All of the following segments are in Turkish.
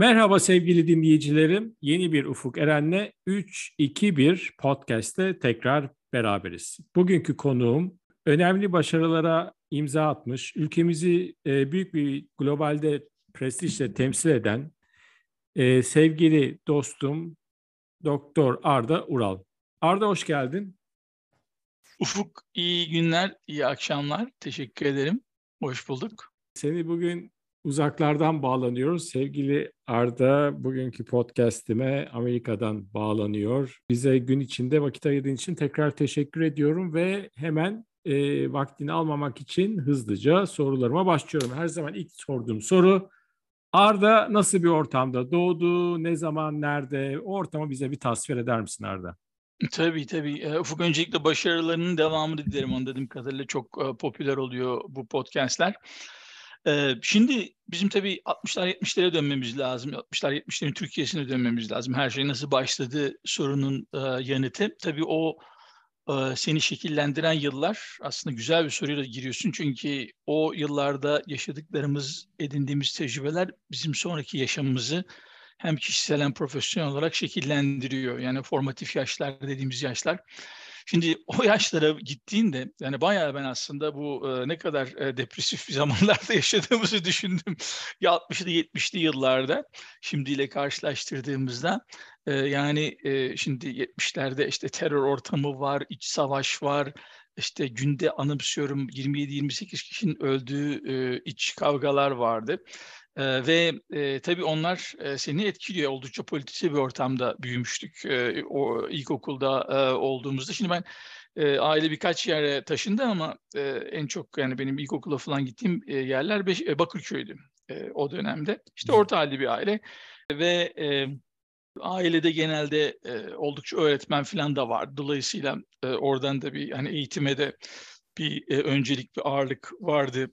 Merhaba sevgili dinleyicilerim. Yeni bir Ufuk Eren'le 3-2-1 podcast'te tekrar beraberiz. Bugünkü konuğum önemli başarılara imza atmış, ülkemizi e, büyük bir globalde prestijle temsil eden e, sevgili dostum Doktor Arda Ural. Arda hoş geldin. Ufuk iyi günler, iyi akşamlar. Teşekkür ederim. Hoş bulduk. Seni bugün uzaklardan bağlanıyoruz. Sevgili Arda bugünkü podcast'ime Amerika'dan bağlanıyor. Bize gün içinde vakit ayırdığın için tekrar teşekkür ediyorum ve hemen e, vaktini almamak için hızlıca sorularıma başlıyorum. Her zaman ilk sorduğum soru Arda nasıl bir ortamda doğdu, ne zaman, nerede? O ortamı bize bir tasvir eder misin Arda? Tabii tabii. Ufuk öncelikle başarılarının devamını dilerim. Anladığım kadarıyla çok popüler oluyor bu podcastler. Şimdi bizim tabii 60'lar 70'lere dönmemiz lazım. 60'lar 70'lerin Türkiye'sine dönmemiz lazım. Her şey nasıl başladı sorunun yanıtı. Tabii o seni şekillendiren yıllar aslında güzel bir soruyla giriyorsun. Çünkü o yıllarda yaşadıklarımız, edindiğimiz tecrübeler bizim sonraki yaşamımızı hem kişisel hem profesyonel olarak şekillendiriyor. Yani formatif yaşlar dediğimiz yaşlar. Şimdi o yaşlara gittiğinde yani bayağı ben aslında bu e, ne kadar e, depresif zamanlarda yaşadığımızı düşündüm. ya 60'lı 70'li yıllarda şimdiyle karşılaştırdığımızda e, yani e, şimdi 70'lerde işte terör ortamı var, iç savaş var, işte günde anımsıyorum 27-28 kişinin öldüğü e, iç kavgalar vardı. E, ve e, tabii onlar e, seni etkiliyor. Oldukça politize bir ortamda büyümüştük e, o ilkokulda e, olduğumuzda. Şimdi ben e, aile birkaç yere taşındı ama e, en çok yani benim ilkokula falan gittiğim e, yerler Beş, e, Bakırköy'dü e, o dönemde. İşte orta halli bir aile ve e, ailede genelde e, oldukça öğretmen falan da var. Dolayısıyla e, oradan da bir hani eğitime de bir e, öncelik bir ağırlık vardı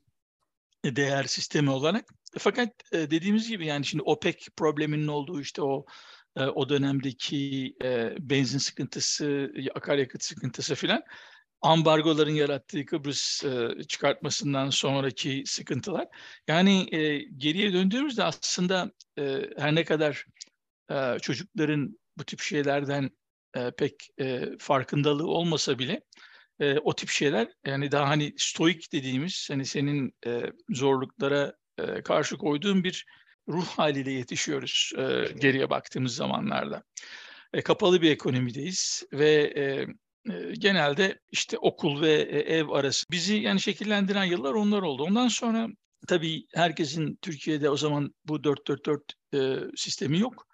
değer sistemi olarak. Fakat e, dediğimiz gibi yani şimdi OPEC probleminin olduğu işte o e, o dönemdeki e, benzin sıkıntısı, akaryakıt sıkıntısı filan ambargoların yarattığı Kıbrıs çıkartmasından sonraki sıkıntılar. Yani geriye döndüğümüzde aslında her ne kadar çocukların bu tip şeylerden pek farkındalığı olmasa bile e, o tip şeyler yani daha hani stoik dediğimiz hani senin e, zorluklara e, karşı koyduğun bir ruh haliyle yetişiyoruz e, geriye baktığımız zamanlarda. E, kapalı bir ekonomideyiz ve e, e, genelde işte okul ve e, ev arası bizi yani şekillendiren yıllar onlar oldu. Ondan sonra tabii herkesin Türkiye'de o zaman bu 444 e, sistemi yok.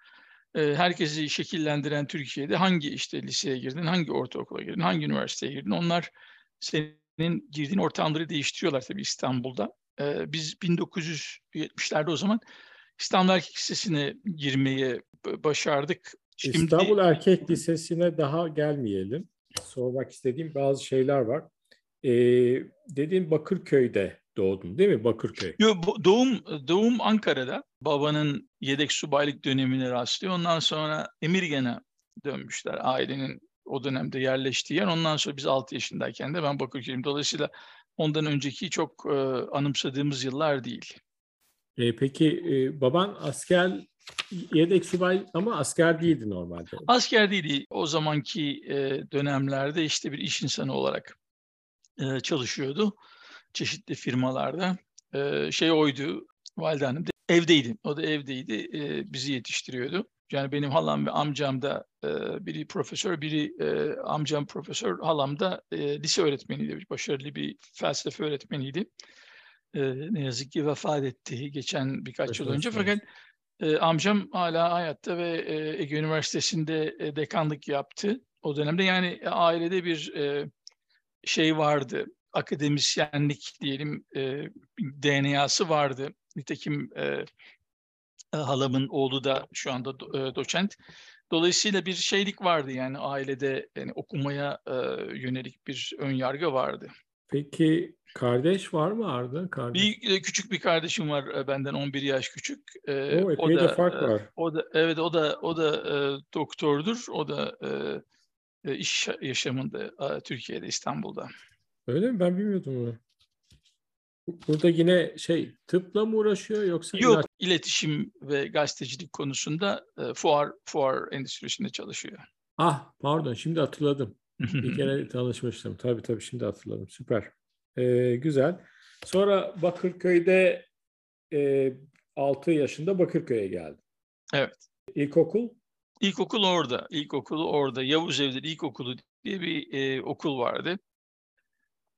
Herkesi şekillendiren Türkiye'de hangi işte liseye girdin, hangi ortaokula girdin, hangi üniversiteye girdin onlar senin girdiğin ortamları değiştiriyorlar tabii İstanbul'da. Biz 1970'lerde o zaman İstanbul Erkek Lisesi'ne girmeyi başardık. Şimdi... İstanbul Erkek Lisesi'ne daha gelmeyelim. Sormak istediğim bazı şeyler var. Ee, dediğin Bakırköy'de doğdun değil mi Bakırköy? Yok doğum doğum Ankara'da. Babanın yedek subaylık dönemine rastlıyor. Ondan sonra Emirgan'a dönmüşler ailenin o dönemde yerleştiği yer. Ondan sonra biz 6 yaşındayken de ben Bakırköy'üm. Dolayısıyla ondan önceki çok e, anımsadığımız yıllar değil. E, peki e, baban asker yedek subay ama asker değildi normalde. Asker değildi. O zamanki e, dönemlerde işte bir iş insanı olarak e, çalışıyordu çeşitli firmalarda. E, şey oydu, Valide Hanım evdeydi. O da evdeydi. E, bizi yetiştiriyordu. Yani benim halam ve amcam da e, biri profesör, biri e, amcam profesör, halam da e, lise öğretmeniydi. Başarılı bir felsefe öğretmeniydi. E, ne yazık ki vefat etti geçen birkaç evet, yıl önce. Evet. Fakat e, amcam hala hayatta ve e, Ege Üniversitesi'nde e, dekanlık yaptı. O dönemde yani ailede bir e, şey vardı akademisyenlik diyelim e, DNA'sı vardı. Nitekim e, halamın oğlu da şu anda do, e, doçent. Dolayısıyla bir şeylik vardı yani ailede yani okumaya e, yönelik bir ön yargı vardı. Peki kardeş var mı Arda? Kardeş. Bir e, küçük bir kardeşim var e, benden 11 yaş küçük. E, o, o da de fark var. O da evet o da o da e, doktordur. O da e, iş yaşamında e, Türkiye'de İstanbul'da. Öyle mi? Ben bilmiyordum onu. Burada yine şey tıpla mı uğraşıyor yoksa Yok, ilaç- iletişim ve gazetecilik konusunda e, fuar fuar endüstrisinde çalışıyor. Ah pardon şimdi hatırladım. Bir kere tanışmıştım. Tabii tabii şimdi hatırladım. Süper. Ee, güzel. Sonra Bakırköy'de e, 6 yaşında Bakırköy'e geldi. Evet. İlkokul İlkokul orada. İlkokulu orada. Yavuz Evleri İlkokulu diye bir e, okul vardı.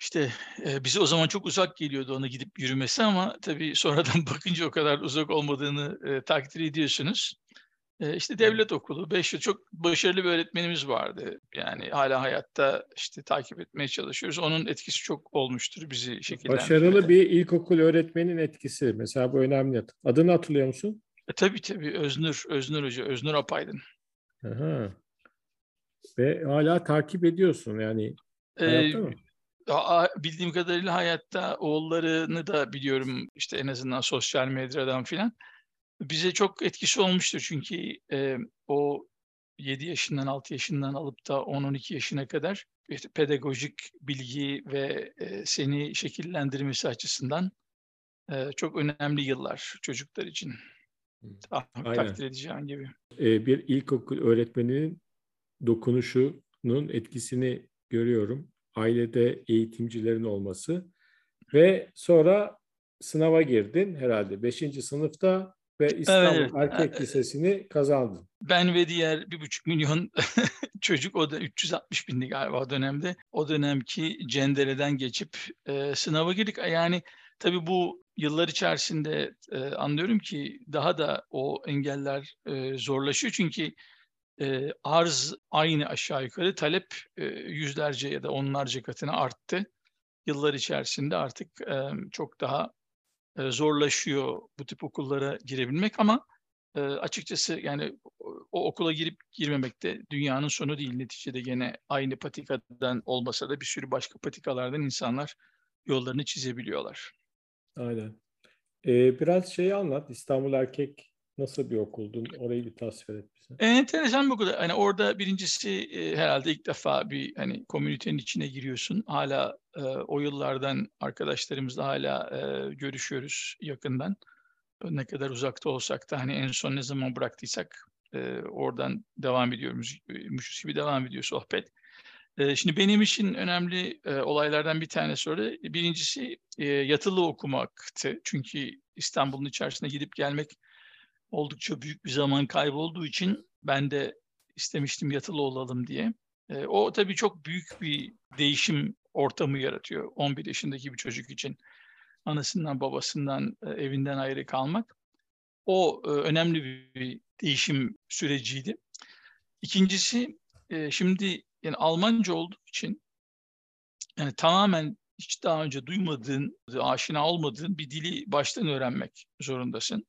İşte e, bize o zaman çok uzak geliyordu ona gidip yürümesi ama tabii sonradan bakınca o kadar uzak olmadığını e, takdir ediyorsunuz. E, işte devlet okulu, 5 yıl çok başarılı bir öğretmenimiz vardı. Yani hala hayatta işte takip etmeye çalışıyoruz. Onun etkisi çok olmuştur bizi şekillendirmede. başarılı bir ilkokul öğretmenin etkisi. Mesela bu önemli. Adını hatırlıyor musun? E, tabii tabii Öznur, Öznur Hoca, Öznur Apaydın. Aha. Ve hala takip ediyorsun yani. Hayatta mı? Bildiğim kadarıyla hayatta oğullarını da biliyorum işte en azından sosyal medyadan filan. Bize çok etkisi olmuştur çünkü e, o 7 yaşından 6 yaşından alıp da 10-12 yaşına kadar işte pedagojik bilgi ve e, seni şekillendirmesi açısından e, çok önemli yıllar çocuklar için. Ah, Aynen. takdir edeceğin gibi. Ee, bir ilkokul öğretmeninin dokunuşunun etkisini görüyorum. Ailede eğitimcilerin olması ve sonra sınava girdin herhalde 5. sınıfta ve İstanbul Evet. Erkek Lisesi'ni kazandın. Ben ve diğer bir buçuk milyon çocuk o da 360 bindi galiba o dönemde. O dönemki cendereden geçip e, sınava girdik. Yani tabii bu yıllar içerisinde e, anlıyorum ki daha da o engeller e, zorlaşıyor. Çünkü e, arz aynı aşağı yukarı talep e, yüzlerce ya da onlarca katına arttı. Yıllar içerisinde artık e, çok daha e, zorlaşıyor bu tip okullara girebilmek ama e, açıkçası yani o, okula girip girmemek de dünyanın sonu değil. Neticede gene aynı patikadan olmasa da bir sürü başka patikalardan insanlar yollarını çizebiliyorlar. Aynen. Ee, biraz şeyi anlat. İstanbul Erkek nasıl bir okuldun? Orayı bir tasvir et bize. Enteresan bir okul. Hani orada birincisi e, herhalde ilk defa bir hani komünitenin içine giriyorsun. Hala e, o yıllardan arkadaşlarımızla hala e, görüşüyoruz yakından. Ne kadar uzakta olsak da hani en son ne zaman bıraktıysak e, oradan devam ediyoruz. Müşüz gibi devam ediyor sohbet. E, şimdi benim için önemli e, olaylardan bir tanesi orada. Birincisi e, yatılı okumaktı. Çünkü İstanbul'un içerisine gidip gelmek oldukça büyük bir zaman kaybı olduğu için ben de istemiştim yatılı olalım diye. E, o tabii çok büyük bir değişim ortamı yaratıyor 11 yaşındaki bir çocuk için. Anasından babasından e, evinden ayrı kalmak. O e, önemli bir değişim süreciydi. İkincisi e, şimdi yani Almanca olduğu için yani tamamen hiç daha önce duymadığın, aşina olmadığın bir dili baştan öğrenmek zorundasın.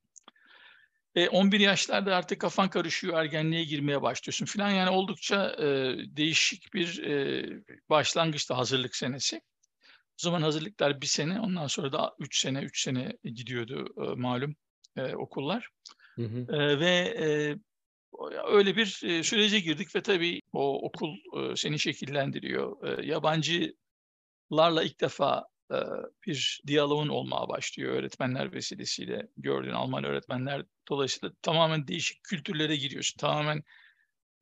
E, 11 yaşlarda artık kafan karışıyor, ergenliğe girmeye başlıyorsun falan. Yani oldukça e, değişik bir e, başlangıçta hazırlık senesi. O zaman hazırlıklar bir sene, ondan sonra da 3 sene, 3 sene gidiyordu e, malum e, okullar. Hı hı. E, ve e, öyle bir e, sürece girdik ve tabii o okul e, seni şekillendiriyor. E, yabancılarla ilk defa bir diyaloğun olmaya başlıyor öğretmenler vesilesiyle gördüğün Alman öğretmenler dolayısıyla tamamen değişik kültürlere giriyorsun. Tamamen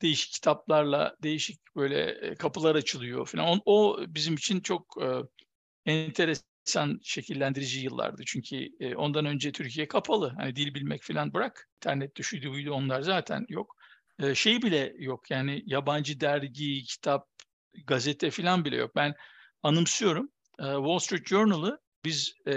değişik kitaplarla değişik böyle e, kapılar açılıyor falan. O, bizim için çok e, enteresan şekillendirici yıllardı. Çünkü e, ondan önce Türkiye kapalı. Hani dil bilmek falan bırak. İnternette şuydu buydu onlar zaten yok. E, şey bile yok yani yabancı dergi, kitap, gazete falan bile yok. Ben anımsıyorum. E, Wall Street Journal'ı biz e,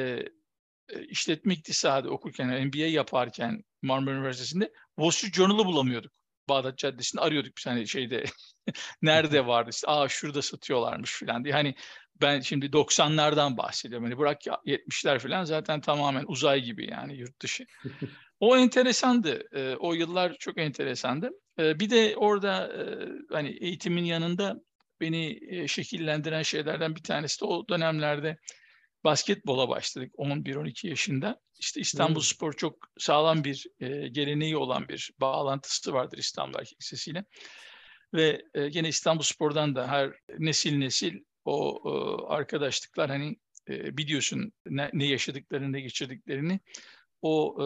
e, işletme iktisadı okurken, MBA yaparken Marmara Üniversitesi'nde Wall Street Journal'ı bulamıyorduk. Bağdat Caddesi'nde arıyorduk bir tane şeyde. Nerede vardı işte, aa şurada satıyorlarmış falan diye. Hani ben şimdi 90'lardan bahsediyorum. Hani bırak ya 70'ler falan zaten tamamen uzay gibi yani yurt dışı. O enteresandı. E, o yıllar çok enteresandı. E, bir de orada e, hani eğitimin yanında beni e, şekillendiren şeylerden bir tanesi de o dönemlerde basketbola başladık 11-12 yaşında. İşte İstanbul Hmm. Spor çok sağlam bir e, geleneği olan bir bağlantısı vardır İstanbul Erkek Lisesi'yle. Ve e, gene İstanbul Spor'dan da her nesil nesil o e, arkadaşlıklar hani e, biliyorsun ne, ne yaşadıklarını, ne geçirdiklerini o e,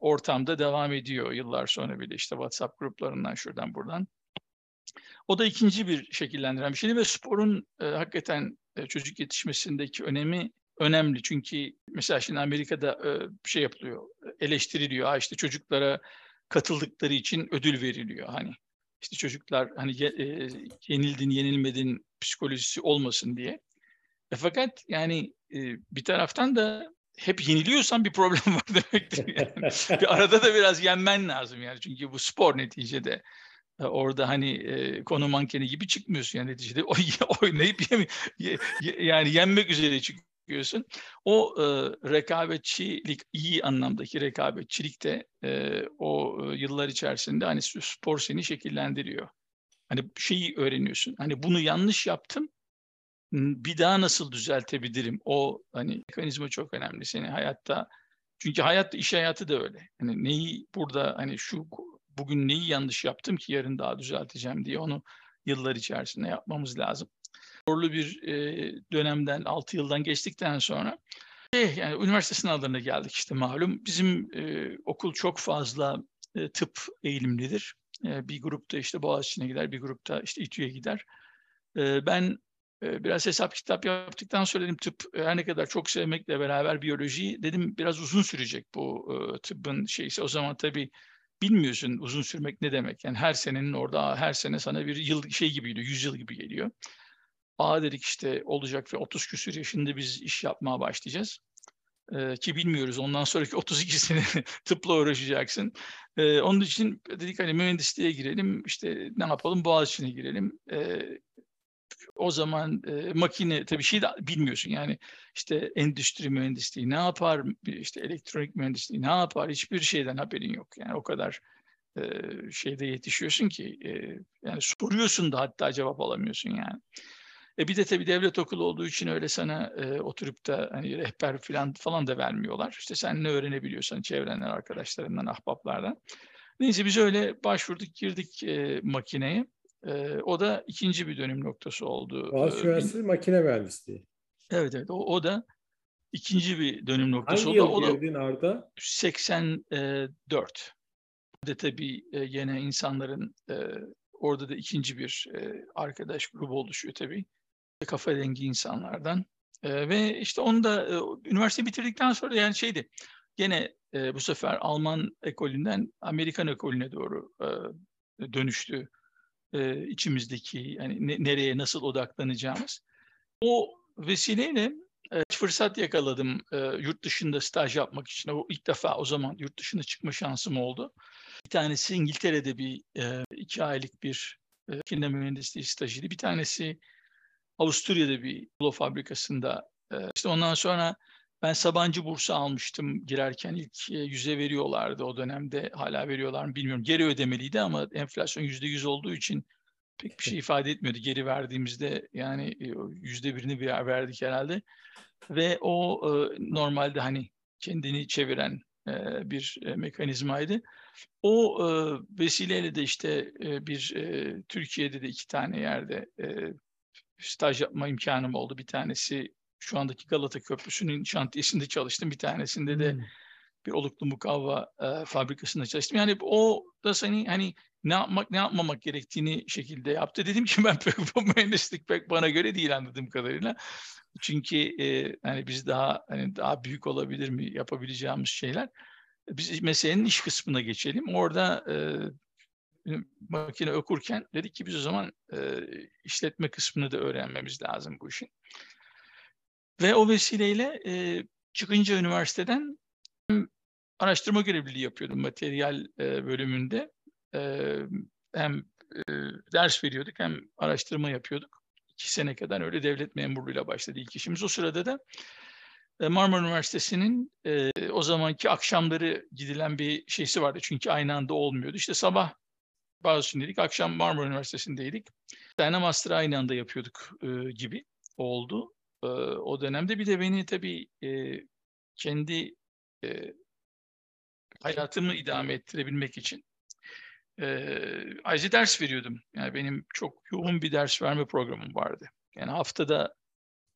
ortamda devam ediyor yıllar sonra bile işte WhatsApp gruplarından şuradan buradan. O da ikinci bir şekillendiren bir şey ve sporun e, hakikaten e, çocuk yetişmesindeki önemi önemli. Çünkü mesela şimdi Amerika'da e, şey yapılıyor, eleştiriliyor. Ha işte çocuklara katıldıkları için ödül veriliyor. Hani işte çocuklar hani e, yenildin, yenilmedin psikolojisi olmasın diye. E fakat yani e, bir taraftan da hep yeniliyorsan bir problem var demektir. Yani. bir arada da biraz yenmen lazım yani. Çünkü bu spor neticede. E, orada hani e, konu mankeni gibi çıkmıyorsun yani neticede oy, oynayıp yemi, ye, yani yenmek üzere çıkıyorsun. O e, rekabetçilik iyi anlamdaki rekabetçilik de e, o e, yıllar içerisinde hani spor seni şekillendiriyor. Hani şeyi öğreniyorsun. Hani bunu yanlış yaptım bir daha nasıl düzeltebilirim? O hani mekanizma çok önemli seni hayatta. Çünkü hayat iş hayatı da öyle. Hani neyi burada hani şu bugün neyi yanlış yaptım ki yarın daha düzelteceğim diye onu yıllar içerisinde yapmamız lazım. Zorlu bir e, dönemden 6 yıldan geçtikten sonra şey, yani üniversite sınavlarına geldik işte malum. Bizim e, okul çok fazla e, tıp eğilimlidir. E, bir grupta işte Boğaziçi'ne gider, bir grupta işte İTÜ'ye gider. E, ben biraz hesap kitap yaptıktan sonra dedim tıp her ne kadar çok sevmekle beraber biyolojiyi dedim biraz uzun sürecek bu tıbbın şeysi. O zaman tabii bilmiyorsun uzun sürmek ne demek. Yani her senenin orada her sene sana bir yıl şey gibi geliyor, 100 yıl gibi geliyor. Aa dedik işte olacak ve 30 küsür yaşında biz iş yapmaya başlayacağız. Ee, ki bilmiyoruz ondan sonraki 32 sene tıpla uğraşacaksın. Ee, onun için dedik hani mühendisliğe girelim işte ne yapalım Boğaziçi'ne girelim. Ee, o zaman e, makine tabii şey de bilmiyorsun yani işte endüstri mühendisliği ne yapar işte elektronik mühendisliği ne yapar hiçbir şeyden haberin yok yani o kadar e, şeyde yetişiyorsun ki e, yani soruyorsun da hatta cevap alamıyorsun yani. E bir de tabii devlet okulu olduğu için öyle sana e, oturup da hani rehber falan falan da vermiyorlar. İşte sen ne öğrenebiliyorsan çevrenden, arkadaşlarından, ahbaplardan. Neyse biz öyle başvurduk, girdik e, makineye. E, o da ikinci bir dönüm noktası oldu. Boğaziçi Üniversitesi bin... Makine Mühendisliği. Evet evet o, o da ikinci bir dönüm noktası. Hangi o da, yıl girdin Arda? 84. De tabii yine insanların e, orada da ikinci bir e, arkadaş grubu oluşuyor tabii. Kafa dengi insanlardan. E, ve işte onu da e, üniversite bitirdikten sonra yani şeydi. Gene e, bu sefer Alman ekolünden Amerikan ekolüne doğru e, dönüştü e, içimizdeki yani ne, nereye nasıl odaklanacağımız. O vesileyle e, fırsat yakaladım e, yurt dışında staj yapmak için. O ilk defa o zaman yurt dışına çıkma şansım oldu. Bir tanesi İngiltere'de bir e, iki aylık bir e, makine mühendisliği stajıydı. Bir tanesi Avusturya'da bir polo fabrikasında. E, işte ondan sonra ben Sabancı bursu almıştım girerken ilk e, yüze veriyorlardı o dönemde hala veriyorlar mı bilmiyorum. Geri ödemeliydi ama enflasyon yüzde yüz olduğu için pek bir şey ifade etmiyordu. Geri verdiğimizde yani e, yüzde birini bir verdik herhalde. Ve o e, normalde hani kendini çeviren bir mekanizmaydı. O vesileyle de işte bir Türkiye'de de iki tane yerde staj yapma imkanım oldu. Bir tanesi şu andaki Galata Köprüsü'nün şantiyesinde çalıştım. Bir tanesinde de hmm. bir oluklu mukavva e, fabrikasında çalıştım. Yani o da seni hani ne yapmak ne yapmamak gerektiğini şekilde yaptı. Dedim ki ben pek bu mühendislik pek bana göre değil anladığım kadarıyla. Çünkü e, hani biz daha hani daha büyük olabilir mi yapabileceğimiz şeyler. Biz meselenin iş kısmına geçelim. Orada e, makine okurken dedik ki biz o zaman e, işletme kısmını da öğrenmemiz lazım bu işin. Ve o vesileyle e, çıkınca üniversiteden araştırma görevliliği yapıyordum materyal e, bölümünde. E, hem e, ders veriyorduk hem araştırma yapıyorduk. İki sene kadar öyle devlet memurluğuyla başladı ilk işimiz. O sırada da Marmara Üniversitesi'nin e, o zamanki akşamları gidilen bir şeysi vardı. Çünkü aynı anda olmuyordu. İşte sabah dedik, akşam Marmara Üniversitesi'ndeydik. Bir aynı anda yapıyorduk e, gibi oldu e, o dönemde. Bir de beni tabii e, kendi e, hayatımı idame ettirebilmek için e, ayrıca ders veriyordum. Yani benim çok yoğun bir ders verme programım vardı. Yani haftada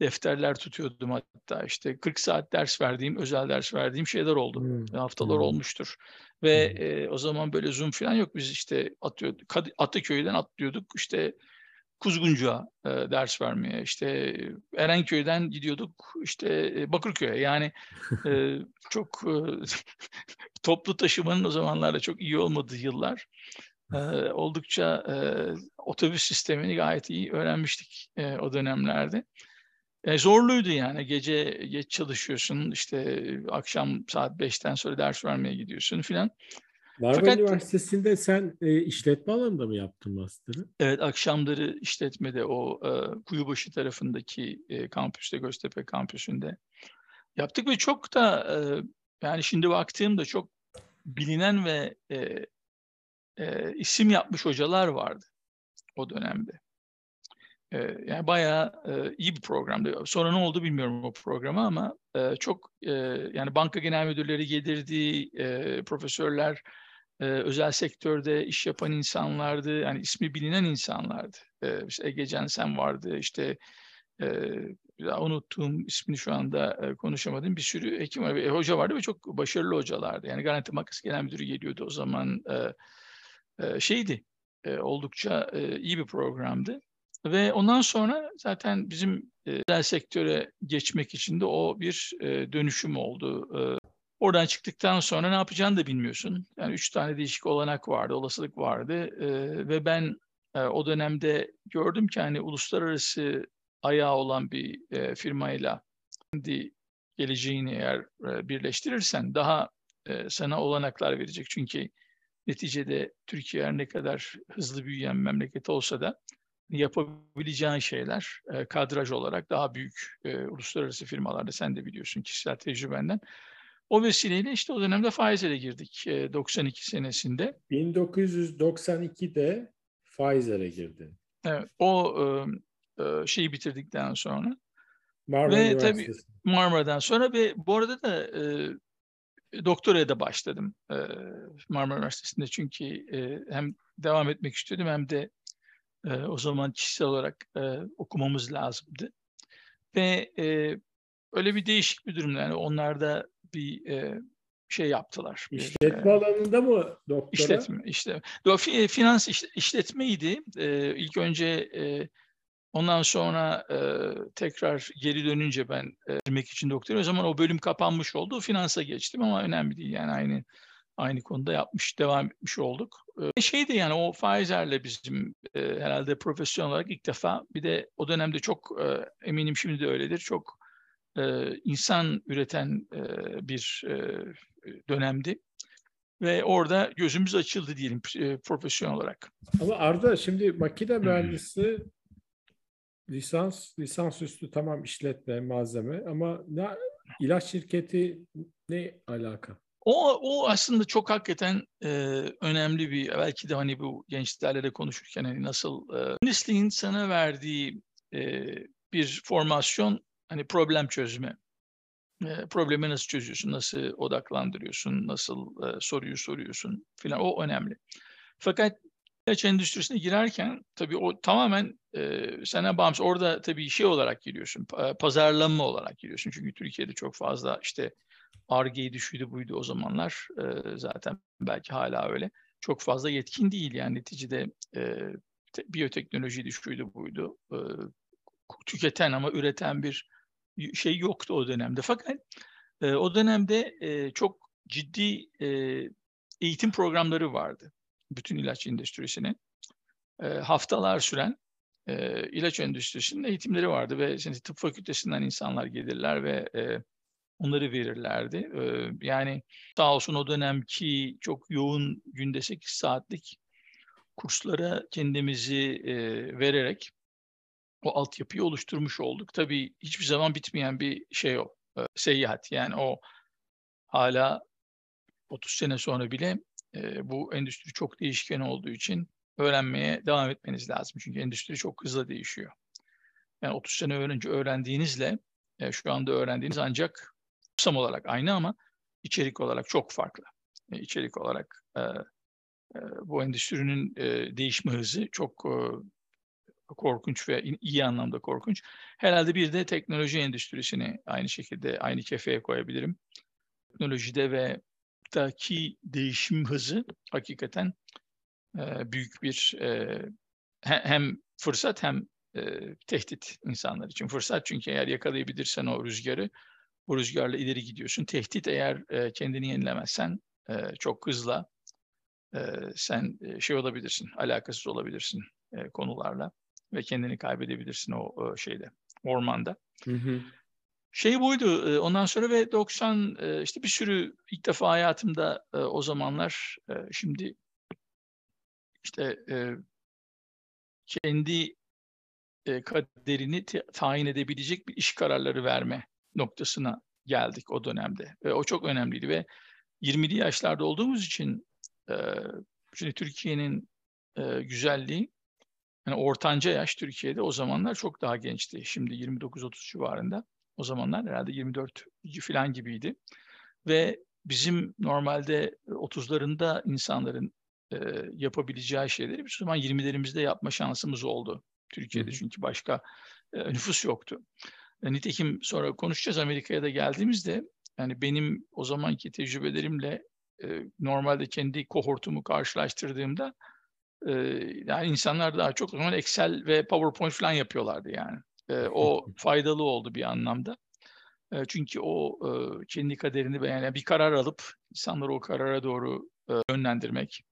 defterler tutuyordum hatta işte 40 saat ders verdiğim, özel ders verdiğim şeyler oldu. Hmm. Haftalar hmm. olmuştur. Ve hmm. e, o zaman böyle Zoom falan yok. Biz işte atıyorduk, Ataköy'den atlıyorduk işte Kuzguncu'ya e, ders vermeye. işte Erenköy'den gidiyorduk işte e, Bakırköy'e. Yani e, çok e, toplu taşımanın o zamanlarda çok iyi olmadığı yıllar. E, oldukça e, otobüs sistemini gayet iyi öğrenmiştik e, o dönemlerde. E, zorluydu yani gece geç çalışıyorsun işte akşam saat 5'ten sonra ders vermeye gidiyorsun filan. Marmara Fakat, Üniversitesi'nde sen e, işletme alanında mı yaptın master'ı? Evet akşamları işletmede o e, Kuyubaşı tarafındaki e, kampüste Göztepe kampüsünde yaptık ve çok da e, yani şimdi baktığımda çok bilinen ve e, e, isim yapmış hocalar vardı o dönemde. E, yani bayağı e, iyi bir programdı. Sonra ne oldu bilmiyorum o programa ama e, çok e, yani banka genel müdürleri gelirdi, e, profesörler e, özel sektörde iş yapan insanlardı. Yani ismi bilinen insanlardı. E, işte Ege Cansen vardı, işte e, unuttuğum ismini şu anda e, konuşamadım. Bir sürü hekim var, e, hoca vardı ve çok başarılı hocalardı. Yani Garanti Makas Genel Müdürü geliyordu o zaman. E, e, şeydi, e, oldukça e, iyi bir programdı. Ve ondan sonra zaten bizim özel sektöre geçmek için de o bir e, dönüşüm oldu. E, oradan çıktıktan sonra ne yapacağını da bilmiyorsun. Yani üç tane değişik olanak vardı, olasılık vardı. E, ve ben e, o dönemde gördüm ki hani uluslararası ayağı olan bir e, firmayla kendi geleceğini eğer e, birleştirirsen daha e, sana olanaklar verecek. Çünkü neticede Türkiye ne kadar hızlı büyüyen memleket olsa da yapabileceğin şeyler e, kadraj olarak daha büyük e, uluslararası firmalarda sen de biliyorsun kişisel tecrübenden. O vesileyle işte o dönemde Pfizer'e girdik e, 92 senesinde. 1992'de Pfizer'e girdin. Evet, o e, e, şeyi bitirdikten sonra. Marmara ve tabii Marmara'dan sonra ve bu arada da e, doktoraya da başladım e, Marmara Üniversitesi'nde çünkü e, hem devam etmek istiyordum hem de e, o zaman kişisel olarak e, okumamız lazımdı. Ve e, öyle bir değişik bir durum yani onlar da bir e, şey yaptılar. İşletme bir, alanında mı doktora? İşletme, işte. Finans işletmeydi. E, ilk önce e, ondan sonra e, tekrar geri dönünce ben e, girmek için doktora o zaman o bölüm kapanmış oldu. Finansa geçtim ama önemli değil yani aynı aynı konuda yapmış, devam etmiş olduk. E, şey de yani o Pfizer'le bizim e, herhalde profesyonel olarak ilk defa bir de o dönemde çok e, eminim şimdi de öyledir. Çok e, insan üreten e, bir e, dönemdi. Ve orada gözümüz açıldı diyelim e, profesyonel olarak. Ama Arda şimdi makine mühendisi lisans lisans üstü tamam işletme malzeme ama ne ilaç şirketi ne alaka? O, o aslında çok hakikaten e, önemli bir belki de hani bu gençlerle de konuşurken hani nasıl e, mühendisliğin sana verdiği e, bir formasyon hani problem çözme. E, problemi nasıl çözüyorsun, nasıl odaklandırıyorsun, nasıl e, soruyu soruyorsun filan o önemli. Fakat ilaç endüstrisine girerken tabii o tamamen e, sana bağımsız. Orada tabii şey olarak giriyorsun, pazarlama olarak giriyorsun. Çünkü Türkiye'de çok fazla işte Arge'yi şuydu buydu o zamanlar e, zaten belki hala öyle. Çok fazla yetkin değil yani neticede e, te, şuydu buydu. Tüketen ama üreten bir şey yoktu o dönemde. Fakat e, o dönemde e, çok ciddi e, eğitim programları vardı bütün ilaç endüstrisinin. E, haftalar süren e, ilaç endüstrisinin eğitimleri vardı ve şimdi tıp fakültesinden insanlar gelirler ve e, onları verirlerdi. E, yani sağ olsun o dönemki çok yoğun günde 8 saatlik kurslara kendimizi e, vererek o altyapıyı oluşturmuş olduk. Tabii hiçbir zaman bitmeyen bir şey o, e, seyahat. Yani o hala 30 sene sonra bile e, bu endüstri çok değişken olduğu için öğrenmeye devam etmeniz lazım. Çünkü endüstri çok hızlı değişiyor. Yani 30 sene önce öğrendiğinizle e, şu anda öğrendiğiniz ancak kapsam olarak aynı ama içerik olarak çok farklı. E, içerik olarak e, e, bu endüstrinin e, değişme hızı çok e, korkunç ve iyi anlamda korkunç. Herhalde bir de teknoloji endüstrisini aynı şekilde aynı kefeye koyabilirim. Teknolojide ve daki değişim hızı hakikaten e, büyük bir e, hem fırsat hem e, tehdit insanlar için. Fırsat çünkü eğer yakalayabilirsen o rüzgarı, bu rüzgarla ileri gidiyorsun. Tehdit eğer e, kendini yenilemezsen e, çok hızla e, sen e, şey olabilirsin, alakasız olabilirsin e, konularla ve kendini kaybedebilirsin o, şeyde, ormanda. Hı hı. Şey buydu e, ondan sonra ve 90 e, işte bir sürü ilk defa hayatımda e, o zamanlar şimdi işte kendi kaderini tayin edebilecek bir iş kararları verme noktasına geldik o dönemde. Ve o çok önemliydi ve 20'li yaşlarda olduğumuz için şimdi Türkiye'nin güzelliği yani ortanca yaş Türkiye'de o zamanlar çok daha gençti. Şimdi 29-30 civarında. O zamanlar herhalde 24 falan gibiydi. Ve bizim normalde 30'larında insanların e, yapabileceği şeyleri bir zaman 20'lerimizde yapma şansımız oldu. Türkiye'de çünkü başka e, nüfus yoktu. E, nitekim sonra konuşacağız Amerika'ya da geldiğimizde yani benim o zamanki tecrübelerimle e, normalde kendi kohortumu karşılaştırdığımda e, yani insanlar daha çok zaman Excel ve PowerPoint falan yapıyorlardı yani. E, o faydalı oldu bir anlamda. E, çünkü o e, kendi kaderini beğenen yani bir karar alıp insanları o karara doğru e, yönlendirmek.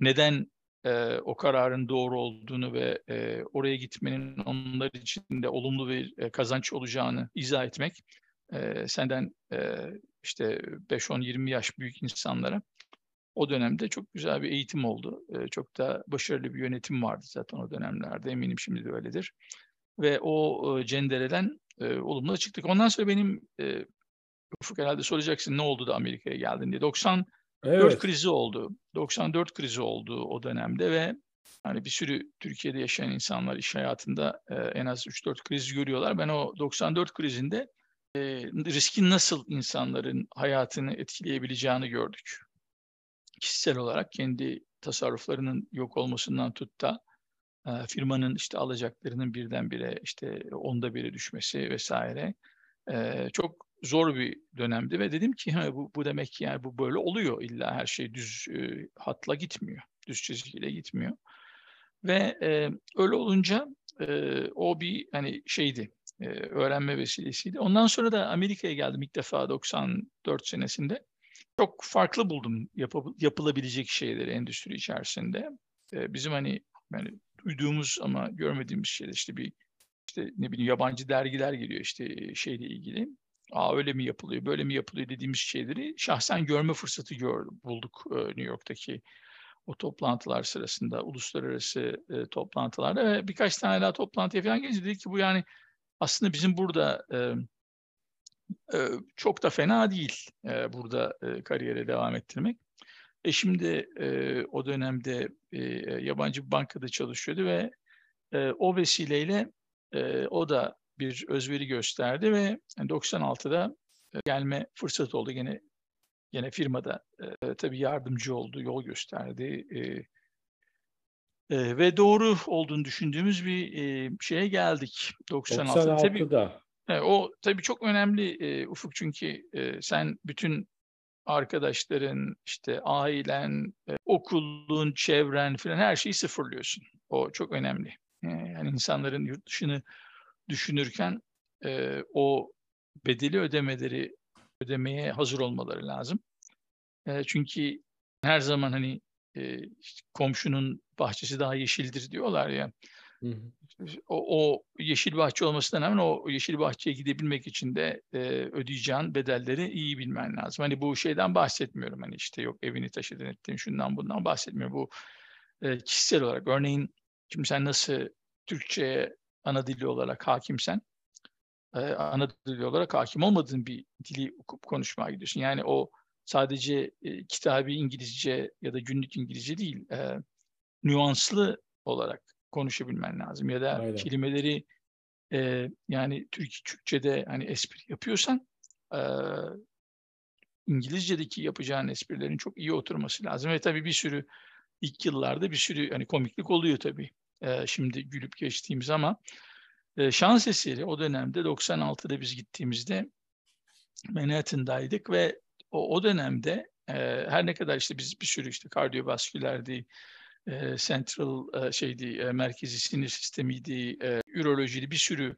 Neden e, o kararın doğru olduğunu ve e, oraya gitmenin onlar için de olumlu bir e, kazanç olacağını izah etmek e, senden e, işte 5-10-20 yaş büyük insanlara o dönemde çok güzel bir eğitim oldu. E, çok da başarılı bir yönetim vardı zaten o dönemlerde. Eminim şimdi de öyledir. Ve o e, cendereden e, olumlu çıktık. Ondan sonra benim e, Ufuk herhalde soracaksın ne oldu da Amerika'ya geldin diye. 90 Evet. 4 krizi oldu. 94 krizi oldu o dönemde ve hani bir sürü Türkiye'de yaşayan insanlar iş hayatında e, en az 3-4 kriz görüyorlar. Ben o 94 krizinde e, riskin nasıl insanların hayatını etkileyebileceğini gördük. Kişisel olarak kendi tasarruflarının yok olmasından tut da e, firmanın işte alacaklarının birdenbire işte onda biri düşmesi vesaire e, çok zor bir dönemdi ve dedim ki ha, bu, bu demek ki yani bu böyle oluyor illa her şey düz e, hatla gitmiyor, düz çizgiyle gitmiyor. Ve öyle olunca o bir hani şeydi, öğrenme vesilesiydi. Ondan sonra da Amerika'ya geldim ilk defa 94 senesinde. Çok farklı buldum yap yapılabilecek şeyleri endüstri içerisinde. E, bizim hani yani duyduğumuz ama görmediğimiz şeyler işte bir işte ne bileyim yabancı dergiler geliyor işte şeyle ilgili Aa öyle mi yapılıyor, böyle mi yapılıyor dediğimiz şeyleri şahsen görme fırsatı gördüm, bulduk e, New York'taki o toplantılar sırasında, uluslararası e, toplantılarda ve birkaç tane daha toplantıya falan gelince dedik ki bu yani aslında bizim burada e, çok da fena değil e, burada e, kariyere devam ettirmek. E şimdi e, o dönemde yabancı bir bankada çalışıyordu ve o vesileyle o da bir özveri gösterdi ve 96'da e, gelme fırsatı oldu. Gene gene firmada e, tabii yardımcı oldu, yol gösterdi. Ve doğru olduğunu düşündüğümüz bir şeye geldik 96'da. 96'da. Tabii, o tabii çok önemli e, Ufuk çünkü e, sen bütün arkadaşların, işte ailen, e, okulun, çevren falan her şeyi sıfırlıyorsun. O çok önemli. Yani insanların yurt dışını düşünürken e, o bedeli ödemeleri ödemeye hazır olmaları lazım. E, çünkü her zaman hani e, komşunun bahçesi daha yeşildir diyorlar ya. O, o yeşil bahçe olmasına rağmen o yeşil bahçeye gidebilmek için de e, ödeyeceğin bedelleri iyi bilmen lazım. Hani bu şeyden bahsetmiyorum. Hani işte yok evini taşıdın ettin şundan bundan bahsetmiyorum. Bu e, kişisel olarak örneğin şimdi sen nasıl Türkçe'ye ana dili olarak hakimsen e, ana dili olarak hakim olmadığın bir dili okup konuşmaya gidiyorsun. Yani o sadece e, kitabi İngilizce ya da günlük İngilizce değil, e, nüanslı olarak konuşabilmen lazım. Ya da Aynen. kelimeleri e, yani Türk Türkçe'de hani espri yapıyorsan e, İngilizce'deki yapacağın esprilerin çok iyi oturması lazım. Ve tabii bir sürü ilk yıllarda bir sürü hani komiklik oluyor tabii. e, şimdi gülüp geçtiğimiz ama e, şans eseri o dönemde 96'da biz gittiğimizde Manhattan'daydık ve o, o dönemde e, her ne kadar işte biz bir sürü işte kardiyovaskülerdi, central şeydi, merkezi sinir sistemiydi, e, ürolojiydi bir sürü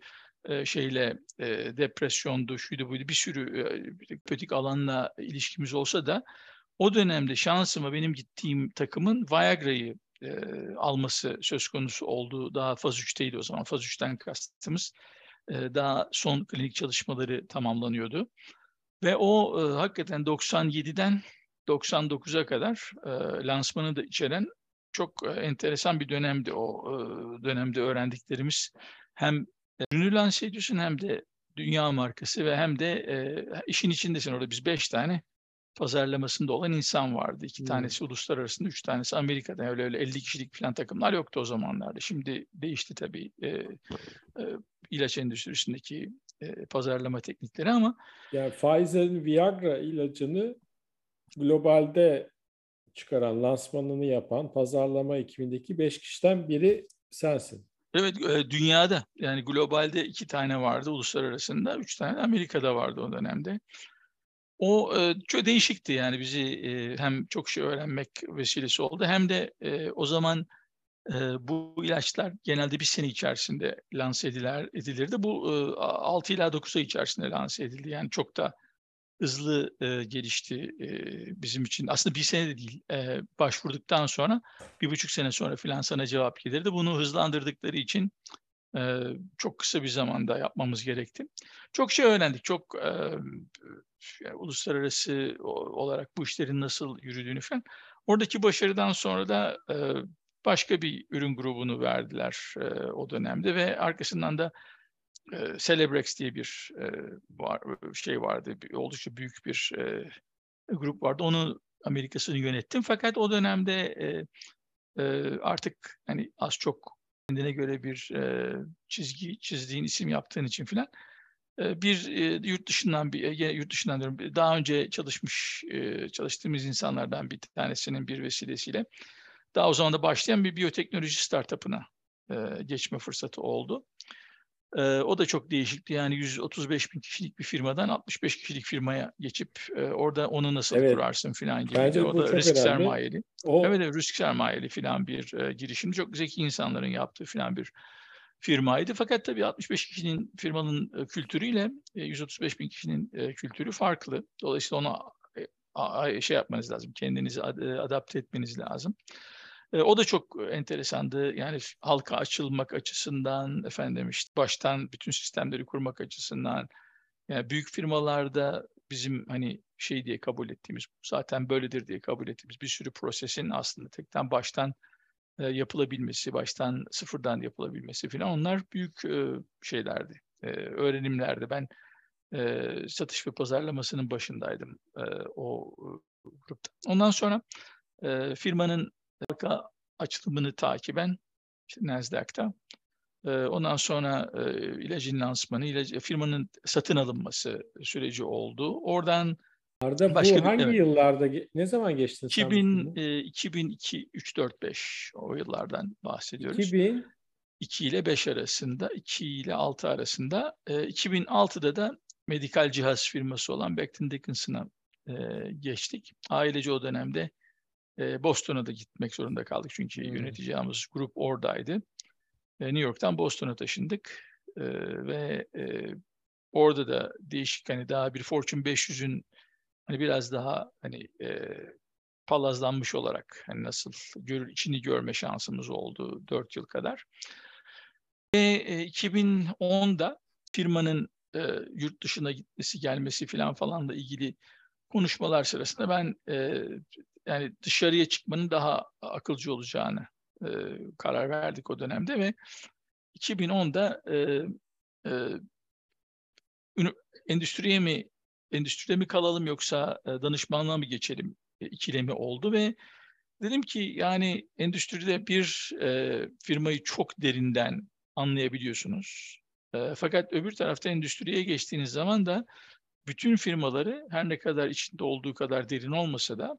şeyle e, depresyondu, şuydu buydu bir sürü e, pötik alanla ilişkimiz olsa da o dönemde şansıma benim gittiğim takımın Viagra'yı alması söz konusu oldu. Daha faz 3'teydi o zaman. Faz 3'ten kastımız daha son klinik çalışmaları tamamlanıyordu. Ve o hakikaten 97'den 99'a kadar e, lansmanı da içeren çok e, enteresan bir dönemdi o e, dönemde öğrendiklerimiz. Hem ürünü lanse ediyorsun hem de dünya markası ve hem de e, işin içindesin orada biz beş tane pazarlamasında olan insan vardı. İki hmm. tanesi uluslararası, üç tanesi Amerika'da. Öyle öyle 50 kişilik falan takımlar yoktu o zamanlarda. Şimdi değişti tabii e, e, ilaç endüstrisindeki e, pazarlama teknikleri ama yani Pfizer'in Viagra ilacını globalde çıkaran, lansmanını yapan pazarlama ekibindeki beş kişiden biri sensin. Evet, e, dünyada yani globalde iki tane vardı uluslararasında, üç tane Amerika'da vardı o dönemde. O e, çok değişikti yani bizi e, hem çok şey öğrenmek vesilesi oldu hem de o zaman bu ilaçlar genelde bir sene içerisinde lanse ediler, edilirdi. Bu e, 6 ila 9 ay içerisinde lanse edildi. Yani çok da hızlı e, gelişti e, bizim için. Aslında bir sene de değil. E, başvurduktan sonra bir buçuk sene sonra filan sana cevap gelirdi. Bunu hızlandırdıkları için e, çok kısa bir zamanda yapmamız gerekti. Çok şey öğrendik. Çok e, yani uluslararası olarak bu işlerin nasıl yürüdüğünü falan. Oradaki başarıdan sonra da e, başka bir ürün grubunu verdiler e, o dönemde ve arkasından da e, Celebrex diye bir e, var, şey vardı. Bir, oldukça büyük bir e, grup vardı. Onu Amerika'sını yönettim. Fakat o dönemde e, e, artık hani az çok kendine göre bir e, çizgi çizdiğin isim yaptığın için filan bir e, yurt dışından bir e, yurt dışından diyorum daha önce çalışmış e, çalıştığımız insanlardan bir tanesinin bir vesilesiyle daha o zaman da başlayan bir biyoteknoloji startup'ına e, geçme fırsatı oldu. E, o da çok değişikti. Yani 135 bin kişilik bir firmadan 65 kişilik firmaya geçip e, orada onu nasıl evet. kurarsın falan gibi. Bence o da risk önemli. sermayeli. O... Evet, evet risk sermayeli falan bir e, girişim. Çok zeki insanların yaptığı falan bir firmaydı. Fakat tabii 65 kişinin firmanın e, kültürüyle 135 e, bin kişinin e, kültürü farklı. Dolayısıyla ona şey yapmanız lazım, kendinizi adapte etmeniz lazım. O da çok enteresandı. Yani halka açılmak açısından, efendim işte baştan bütün sistemleri kurmak açısından. Yani büyük firmalarda bizim hani şey diye kabul ettiğimiz, zaten böyledir diye kabul ettiğimiz bir sürü prosesin aslında tekten baştan e, yapılabilmesi, baştan sıfırdan yapılabilmesi falan onlar büyük e, şeylerdi, e, öğrenimlerdi. Ben e, satış ve pazarlamasının başındaydım e, o e, grupta. Ondan sonra e, firmanın marka açılımını takiben işte Nasdaq'ta e, ondan sonra e, ilacın lansmanı, ilacı, firmanın satın alınması süreci oldu. Oradan Arda Başka bu hangi evet. yıllarda ne zaman geçtin 2000 e, 2002 3 4 5 o yıllardan bahsediyoruz. 2000 2 ile 5 arasında, 2 ile 6 arasında. E, 2006'da da medikal cihaz firması olan Becton Dickinson'a e, geçtik. Ailece o dönemde e, Boston'a da gitmek zorunda kaldık çünkü hmm. yöneteceğimiz grup oradaydı. E, New York'tan Boston'a taşındık e, ve e, orada da değişik hani daha bir Fortune 500'ün hani biraz daha hani e, palazlanmış olarak hani nasıl gör, içini görme şansımız oldu 4 yıl kadar. Ve e, 2010'da firmanın e, yurt dışına gitmesi gelmesi falan falanla ilgili konuşmalar sırasında ben e, yani dışarıya çıkmanın daha akılcı olacağını e, karar verdik o dönemde ve 2010'da e, e, endüstriye mi endüstride mi kalalım yoksa e, danışmanlığa mı geçelim e, ikilemi oldu ve dedim ki yani endüstride bir e, firmayı çok derinden anlayabiliyorsunuz. E, fakat öbür tarafta endüstriye geçtiğiniz zaman da bütün firmaları her ne kadar içinde olduğu kadar derin olmasa da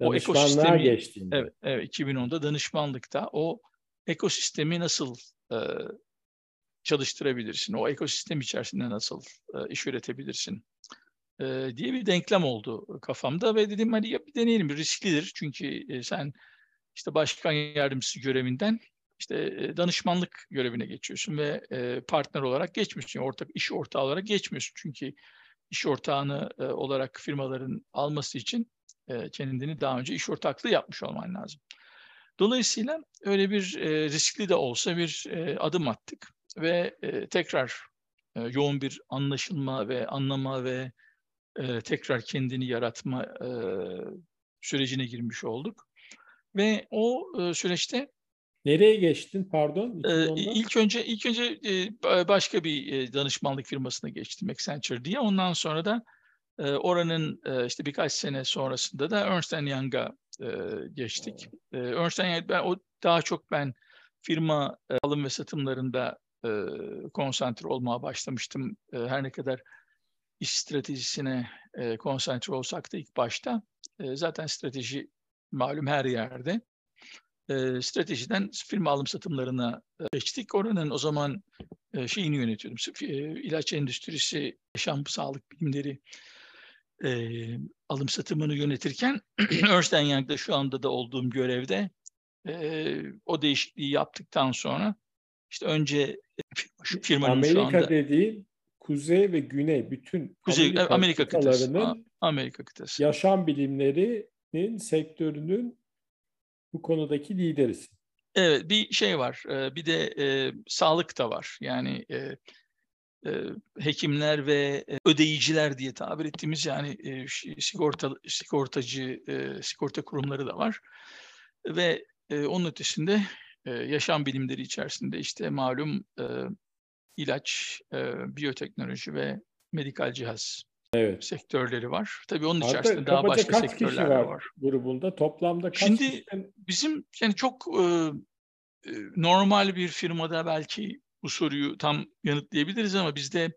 o ekosistemi geçtiğinde. Evet, evet 2010'da danışmanlıkta o ekosistemi nasıl e, çalıştırabilirsin? O ekosistem içerisinde nasıl e, iş üretebilirsin? E, diye bir denklem oldu kafamda ve dedim hadi ya bir deneyelim. Bir risklidir çünkü e, sen işte başkan yardımcısı görevinden işte e, danışmanlık görevine geçiyorsun ve e, partner olarak geçmiyorsun. Ortak iş ortağı olarak geçmiyorsun. Çünkü iş ortağını e, olarak firmaların alması için kendini daha önce iş ortaklığı yapmış olman lazım. Dolayısıyla öyle bir riskli de olsa bir adım attık ve tekrar yoğun bir anlaşılma ve anlama ve tekrar kendini yaratma sürecine girmiş olduk. Ve o süreçte Nereye geçtin pardon? Ee, ilk önce ilk önce e, başka bir e, danışmanlık firmasına geçtim Accenture diye. Ondan sonra da e, oranın e, işte birkaç sene sonrasında da Ernst Young'a e, geçtik. E, Ernst Young ben o daha çok ben firma e, alım ve satımlarında e, konsantre olmaya başlamıştım. E, her ne kadar iş stratejisine e, konsantre olsak da ilk başta e, zaten strateji malum her yerde e, stratejiden firma alım satımlarına geçtik. Oranın o zaman e, şeyini yönetiyordum. E, ilaç endüstrisi, yaşam sağlık bilimleri e, alım satımını yönetirken Ernst Young'da şu anda da olduğum görevde e, o değişikliği yaptıktan sonra işte önce şu firmanın Amerika şu anda dediği kuzey ve güney bütün Kuzey Amerika, Amerika kıtası. Amerika kıtası. Yaşam bilimlerinin sektörünün bu konudaki liderisin. Evet bir şey var bir de e, sağlık da var yani e, e, hekimler ve ödeyiciler diye tabir ettiğimiz yani e, sigorta sigortacı e, sigorta kurumları da var ve e, onun ötesinde e, yaşam bilimleri içerisinde işte malum e, ilaç, e, biyoteknoloji ve medikal cihaz evet. sektörleri var. Tabii onun Hatta içerisinde daha başka kaç sektörler kişi var, var. grubunda. Toplamda kaç Şimdi kişiden... bizim yani çok e, normal bir firmada belki bu soruyu tam yanıtlayabiliriz ama bizde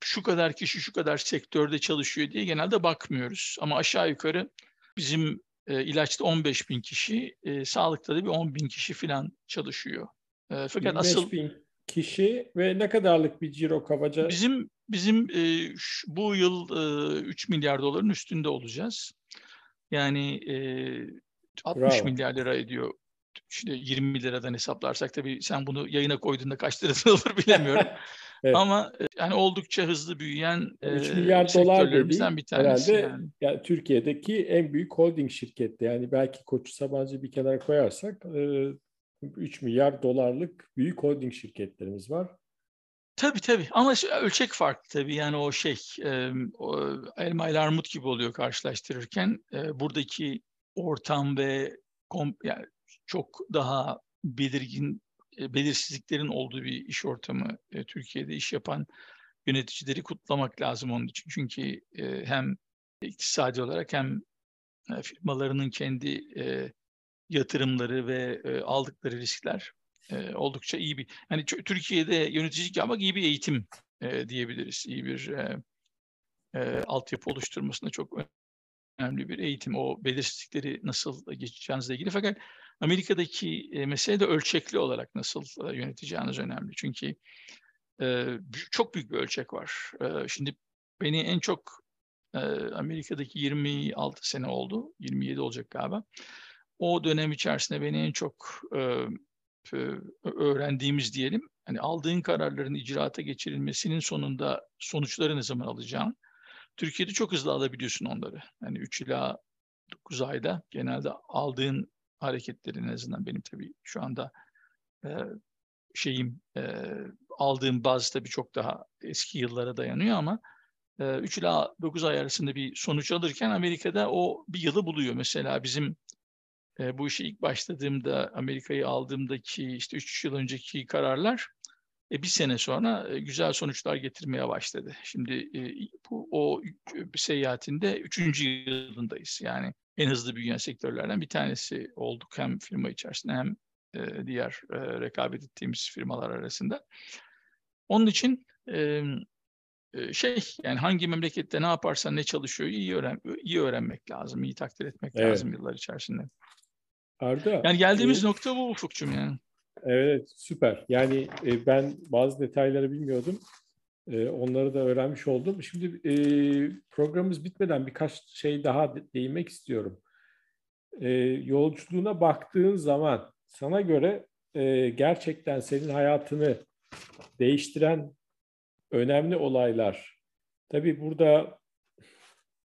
şu kadar kişi şu kadar sektörde çalışıyor diye genelde bakmıyoruz. Ama aşağı yukarı bizim e, ilaçta 15 bin kişi, e, sağlıkta da bir 10 bin kişi falan çalışıyor. E, fakat asıl bin kişi ve ne kadarlık bir ciro kabaca? Bizim bizim e, şu, bu yıl e, 3 milyar doların üstünde olacağız. Yani e, 60 Bravo. milyar lira ediyor. İşte 20 liradan hesaplarsak tabii sen bunu yayına koyduğunda kaç lirası olur bilemiyorum. evet. Ama e, yani oldukça hızlı büyüyen 3 e, milyar dolar dediğin, bir tanesi. Herhalde yani. yani Türkiye'deki en büyük holding şirketi. Yani belki Koç Sabancı bir kenara koyarsak e, 3 milyar dolarlık büyük holding şirketlerimiz var. Tabii tabii ama ölçek farklı tabii yani o şey e, o elma ile armut gibi oluyor karşılaştırırken e, buradaki ortam ve kom, yani çok daha belirgin e, belirsizliklerin olduğu bir iş ortamı e, Türkiye'de iş yapan yöneticileri kutlamak lazım onun için çünkü e, hem iktisadi olarak hem firmalarının kendi yatırımları ve aldıkları riskler oldukça iyi bir yani Türkiye'de yöneticilik yapmak iyi bir eğitim diyebiliriz. İyi bir altyapı oluşturmasında çok önemli bir eğitim. O belirsizlikleri nasıl geçeceğinizle ilgili. Fakat Amerika'daki e, mesele de ölçekli olarak nasıl e, yöneteceğiniz önemli. Çünkü e, çok büyük bir ölçek var. E, şimdi beni en çok e, Amerika'daki 26 sene oldu. 27 olacak galiba o dönem içerisinde beni en çok e, öğrendiğimiz diyelim, hani aldığın kararların icraata geçirilmesinin sonunda sonuçları ne zaman alacağın. Türkiye'de çok hızlı alabiliyorsun onları. Yani 3 ila 9 ayda genelde aldığın hareketlerin en azından benim tabii şu anda e, şeyim e, aldığım baz tabii çok daha eski yıllara dayanıyor ama 3 ila 9 ay arasında bir sonuç alırken Amerika'da o bir yılı buluyor. Mesela bizim e, bu işe ilk başladığımda Amerika'yı aldığımdaki işte 3 yıl önceki kararlar e, bir sene sonra e, güzel sonuçlar getirmeye başladı. Şimdi e, bu o seyahatinde üçüncü yılındayız. Yani en hızlı büyüyen sektörlerden bir tanesi olduk hem firma içerisinde hem e, diğer e, rekabet ettiğimiz firmalar arasında. Onun için e, şey yani hangi memlekette ne yaparsan ne çalışıyor iyi öğren iyi öğrenmek lazım, iyi takdir etmek evet. lazım yıllar içerisinde. Arda. Yani geldiğimiz e, nokta bu Ufukçum yani. Evet, süper. Yani e, ben bazı detayları bilmiyordum. E, onları da öğrenmiş oldum. Şimdi e, programımız bitmeden birkaç şey daha değinmek istiyorum. E, yolculuğuna baktığın zaman sana göre e, gerçekten senin hayatını değiştiren önemli olaylar. Tabii burada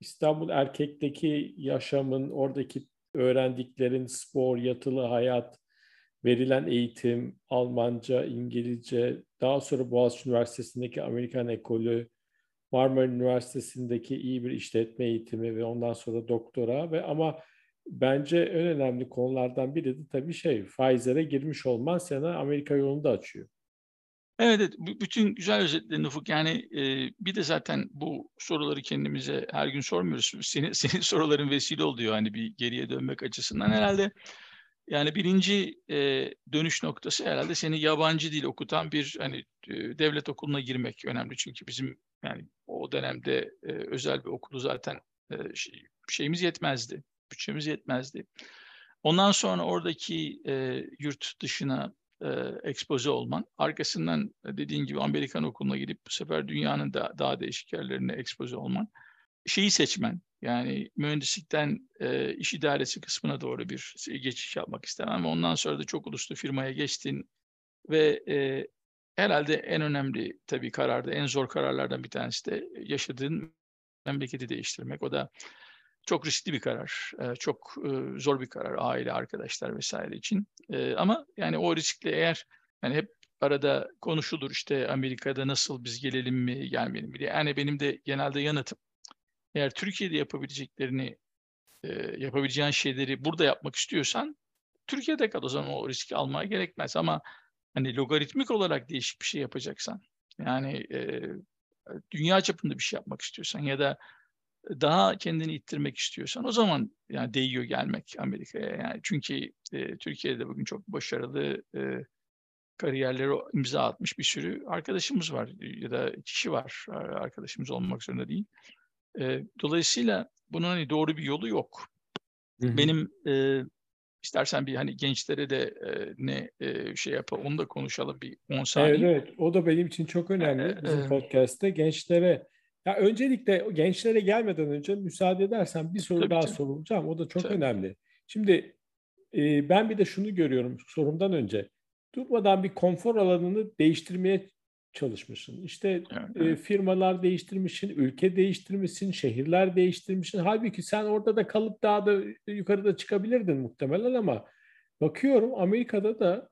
İstanbul Erkek'teki yaşamın, oradaki öğrendiklerin, spor, yatılı hayat, verilen eğitim, Almanca, İngilizce, daha sonra Boğaziçi Üniversitesi'ndeki Amerikan ekolü, Marmara Üniversitesi'ndeki iyi bir işletme eğitimi ve ondan sonra doktora ve ama bence en önemli konulardan biri de tabii şey Pfizer'e girmiş olman sana Amerika yolunu da açıyor. Evet, evet. bütün güzel özetledin Ufuk. Yani e, bir de zaten bu soruları kendimize her gün sormuyoruz. Senin, senin soruların vesile oluyor hani bir geriye dönmek açısından. Herhalde yani birinci e, dönüş noktası herhalde seni yabancı dil okutan bir hani e, devlet okuluna girmek önemli. Çünkü bizim yani o dönemde e, özel bir okulu zaten e, şey, şeyimiz yetmezdi. Bütçemiz yetmezdi. Ondan sonra oradaki e, yurt dışına e, ekspoze olman, arkasından dediğin gibi Amerikan okuluna gidip bu sefer dünyanın da daha değişik yerlerine ekspoze olman, şeyi seçmen, yani mühendislikten e, iş idaresi kısmına doğru bir geçiş yapmak istemem ondan sonra da çok uluslu firmaya geçtin ve e, herhalde en önemli tabii kararda, en zor kararlardan bir tanesi de yaşadığın memleketi değiştirmek. O da çok riskli bir karar, e, çok e, zor bir karar aile, arkadaşlar vesaire için. E, ama yani o riskle eğer yani hep arada konuşulur işte Amerika'da nasıl biz gelelim mi gelmeyelim mi diye. Yani benim de genelde yanıtım eğer Türkiye'de yapabileceklerini yapabileceğin şeyleri burada yapmak istiyorsan Türkiye'de kal o zaman o riski almaya gerekmez ama hani logaritmik olarak değişik bir şey yapacaksan yani e, dünya çapında bir şey yapmak istiyorsan ya da daha kendini ittirmek istiyorsan o zaman yani değiyor gelmek Amerika'ya. Yani çünkü e, Türkiye'de bugün çok başarılı e, kariyerleri imza atmış bir sürü arkadaşımız var ya da kişi var arkadaşımız olmak zorunda değil. E, dolayısıyla bunun hani doğru bir yolu yok. Hı hı. Benim e, istersen bir hani gençlere de e, ne e, şey yapalım onu da konuşalım bir 10 saniye. Evet evet o da benim için çok önemli bizim e, podcast'te gençlere ya öncelikle gençlere gelmeden önce müsaade edersen bir soru Tabii daha ki. soracağım. O da çok Tabii. önemli. Şimdi e, ben bir de şunu görüyorum sorumdan önce. Durmadan bir konfor alanını değiştirmeye çalışmışsın. İşte evet. e, firmalar değiştirmişsin, ülke değiştirmişsin, şehirler değiştirmişsin. Halbuki sen orada da kalıp daha da yukarıda çıkabilirdin muhtemelen ama bakıyorum Amerika'da da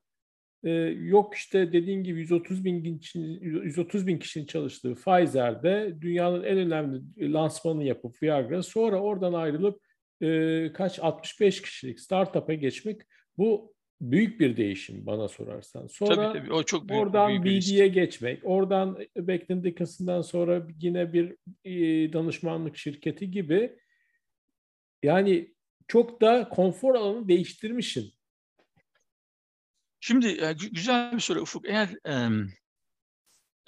e, yok işte dediğin gibi 130 bin, 130 bin kişinin çalıştığı Pfizer'de dünyanın en önemli lansmanını yapıp Viagra sonra oradan ayrılıp e, kaç 65 kişilik startup'a geçmek bu büyük bir değişim bana sorarsan. Sonra tabii, tabii. O çok büyük, oradan BD'ye geçmek, oradan Becton Dickinson'dan sonra yine bir e, danışmanlık şirketi gibi yani çok da konfor alanı değiştirmişsin. Şimdi e, güzel bir soru Ufuk. Eğer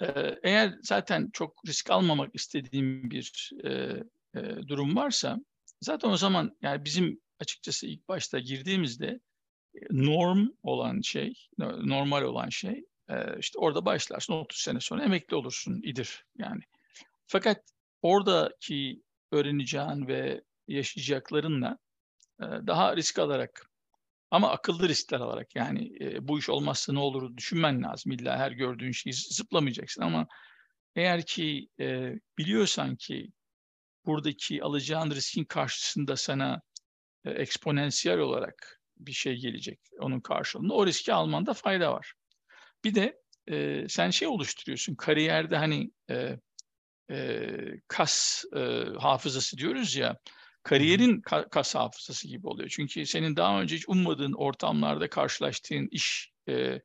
e, eğer zaten çok risk almamak istediğim bir e, e, durum varsa zaten o zaman yani bizim açıkçası ilk başta girdiğimizde norm olan şey, normal olan şey işte orada başlarsın 30 sene sonra emekli olursun idir yani. Fakat oradaki öğreneceğin ve yaşayacaklarınla daha risk alarak ama akıllı riskler alarak yani bu iş olmazsa ne olur düşünmen lazım. İlla her gördüğün şeyi zıplamayacaksın ama eğer ki biliyorsan ki buradaki alacağın riskin karşısında sana eksponansiyel olarak bir şey gelecek onun karşılığında. O riski almanda fayda var. Bir de e, sen şey oluşturuyorsun kariyerde hani e, e, kas e, hafızası diyoruz ya kariyerin ka- kas hafızası gibi oluyor. Çünkü senin daha önce hiç ummadığın ortamlarda karşılaştığın iş e,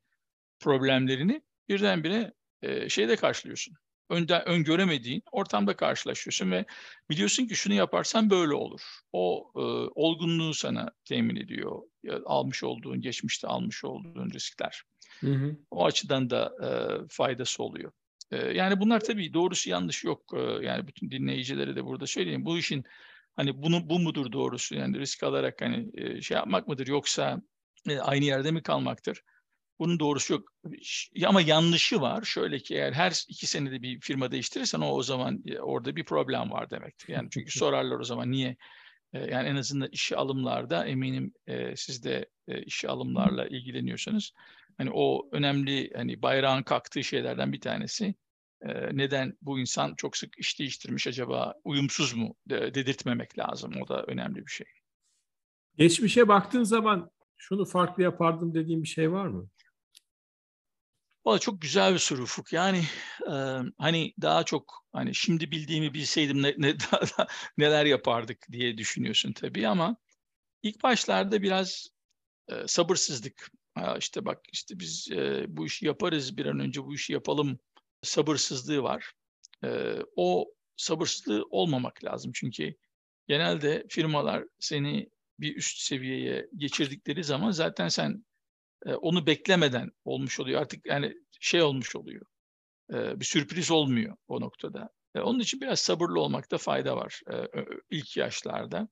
problemlerini birdenbire e, şeyde karşılıyorsun önden öngöremediğin ortamda karşılaşıyorsun ve biliyorsun ki şunu yaparsan böyle olur. O e, olgunluğu sana temin ediyor. Almış olduğun, geçmişte almış olduğun riskler. Hı hı. O açıdan da e, faydası oluyor. E, yani bunlar tabii doğrusu yanlış yok. E, yani bütün dinleyicilere de burada söyleyeyim. Bu işin hani bunu bu mudur doğrusu? Yani risk alarak hani e, şey yapmak mıdır yoksa e, aynı yerde mi kalmaktır? Bunun doğrusu yok. Ama yanlışı var. Şöyle ki eğer her iki senede bir firma değiştirirsen o o zaman e, orada bir problem var demektir. Yani çünkü sorarlar o zaman niye? E, yani en azından işe alımlarda eminim e, siz de işe alımlarla ilgileniyorsanız hani o önemli hani bayrağın kalktığı şeylerden bir tanesi neden bu insan çok sık iş değiştirmiş acaba uyumsuz mu dedirtmemek lazım. O da önemli bir şey. Geçmişe baktığın zaman şunu farklı yapardım dediğim bir şey var mı? Valla çok güzel bir soru Ufuk. Yani e, hani daha çok hani şimdi bildiğimi bilseydim ne, ne daha, neler yapardık diye düşünüyorsun tabii ama ilk başlarda biraz e, sabırsızlık. Ha, işte bak işte biz e, bu işi yaparız bir an önce bu işi yapalım sabırsızlığı var. E, o sabırsızlığı olmamak lazım çünkü genelde firmalar seni bir üst seviyeye geçirdikleri zaman zaten sen onu beklemeden olmuş oluyor. Artık yani şey olmuş oluyor. bir sürpriz olmuyor o noktada. onun için biraz sabırlı olmakta fayda var ilk yaşlarda.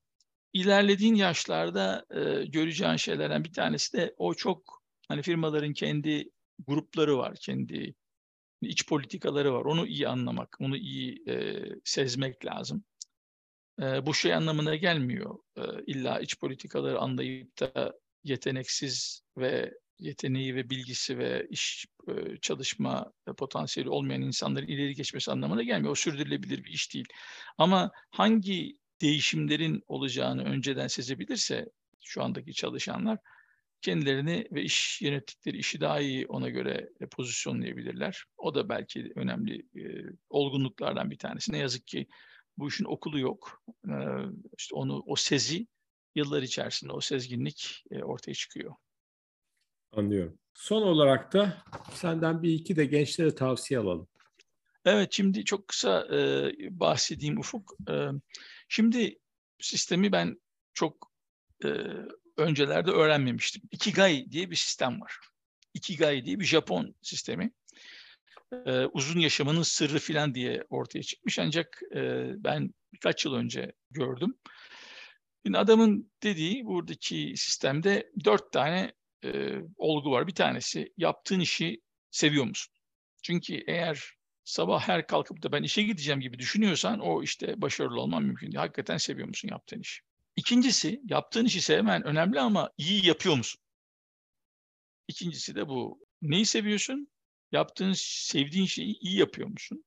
İlerlediğin yaşlarda göreceğin şeylerden bir tanesi de o çok hani firmaların kendi grupları var, kendi iç politikaları var. Onu iyi anlamak, onu iyi sezmek lazım. bu şey anlamına gelmiyor. İlla iç politikaları anlayıp da yeteneksiz ve yeteneği ve bilgisi ve iş çalışma potansiyeli olmayan insanların ileri geçmesi anlamına gelmiyor. O sürdürülebilir bir iş değil. Ama hangi değişimlerin olacağını önceden sezebilirse şu andaki çalışanlar kendilerini ve iş yönettikleri işi daha iyi ona göre pozisyonlayabilirler. O da belki önemli e, olgunluklardan bir tanesi. Ne yazık ki bu işin okulu yok. E, işte onu o sezi yıllar içerisinde o sezginlik e, ortaya çıkıyor. Anlıyorum. Son olarak da senden bir iki de gençlere tavsiye alalım. Evet, şimdi çok kısa e, bahsedeyim Ufuk. E, şimdi sistemi ben çok e, öncelerde öğrenmemiştim. Ikigai diye bir sistem var. Ikigai diye bir Japon sistemi. E, uzun yaşamının sırrı filan diye ortaya çıkmış. Ancak e, ben birkaç yıl önce gördüm. Şimdi adamın dediği buradaki sistemde dört tane e, olgu var. Bir tanesi yaptığın işi seviyor musun? Çünkü eğer sabah her kalkıp da ben işe gideceğim gibi düşünüyorsan o işte başarılı olman mümkün değil. Hakikaten seviyor musun yaptığın işi? İkincisi yaptığın işi sevmen önemli ama iyi yapıyor musun? İkincisi de bu. Neyi seviyorsun? Yaptığın, sevdiğin şeyi iyi yapıyor musun?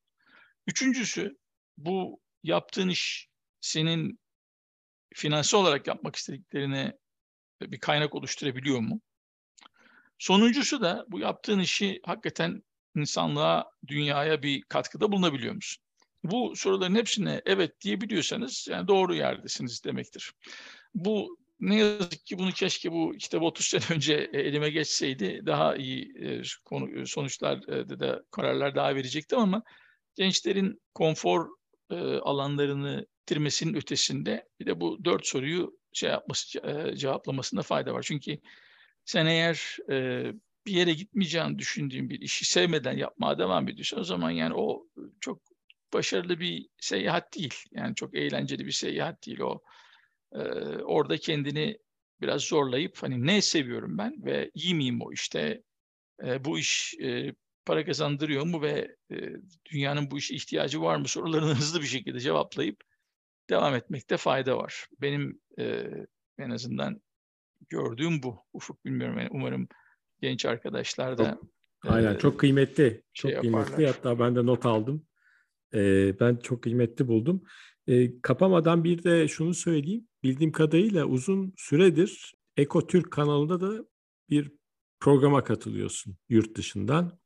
Üçüncüsü bu yaptığın iş senin finansal olarak yapmak istediklerine bir kaynak oluşturabiliyor mu? Sonuncusu da bu yaptığın işi hakikaten insanlığa, dünyaya bir katkıda bulunabiliyor musun? Bu soruların hepsine evet diyebiliyorsanız yani doğru yerdesiniz demektir. Bu ne yazık ki bunu keşke bu kitabı 30 sene önce e, elime geçseydi daha iyi e, konu, sonuçlar e, da kararlar daha verecektim ama gençlerin konfor alanlarını bitirmesinin ötesinde bir de bu dört soruyu şey yapması cevaplamasında fayda var. Çünkü sen eğer e, bir yere gitmeyeceğini düşündüğün bir işi sevmeden yapmaya devam ediyorsan o zaman yani o çok başarılı bir seyahat değil. Yani çok eğlenceli bir seyahat değil o. E, orada kendini biraz zorlayıp hani ne seviyorum ben ve iyi miyim o işte e, bu iş e, para kazandırıyor mu ve e, dünyanın bu işe ihtiyacı var mı sorularını hızlı bir şekilde cevaplayıp devam etmekte fayda var. Benim e, en azından gördüğüm bu. Ufuk bilmiyorum. Yani umarım genç arkadaşlar da çok, Aynen e, çok kıymetli. Şey çok yaparlar. kıymetli. Hatta ben de not aldım. E, ben çok kıymetli buldum. E, kapamadan bir de şunu söyleyeyim. Bildiğim kadarıyla uzun süredir Eko Türk kanalında da bir programa katılıyorsun yurt dışından.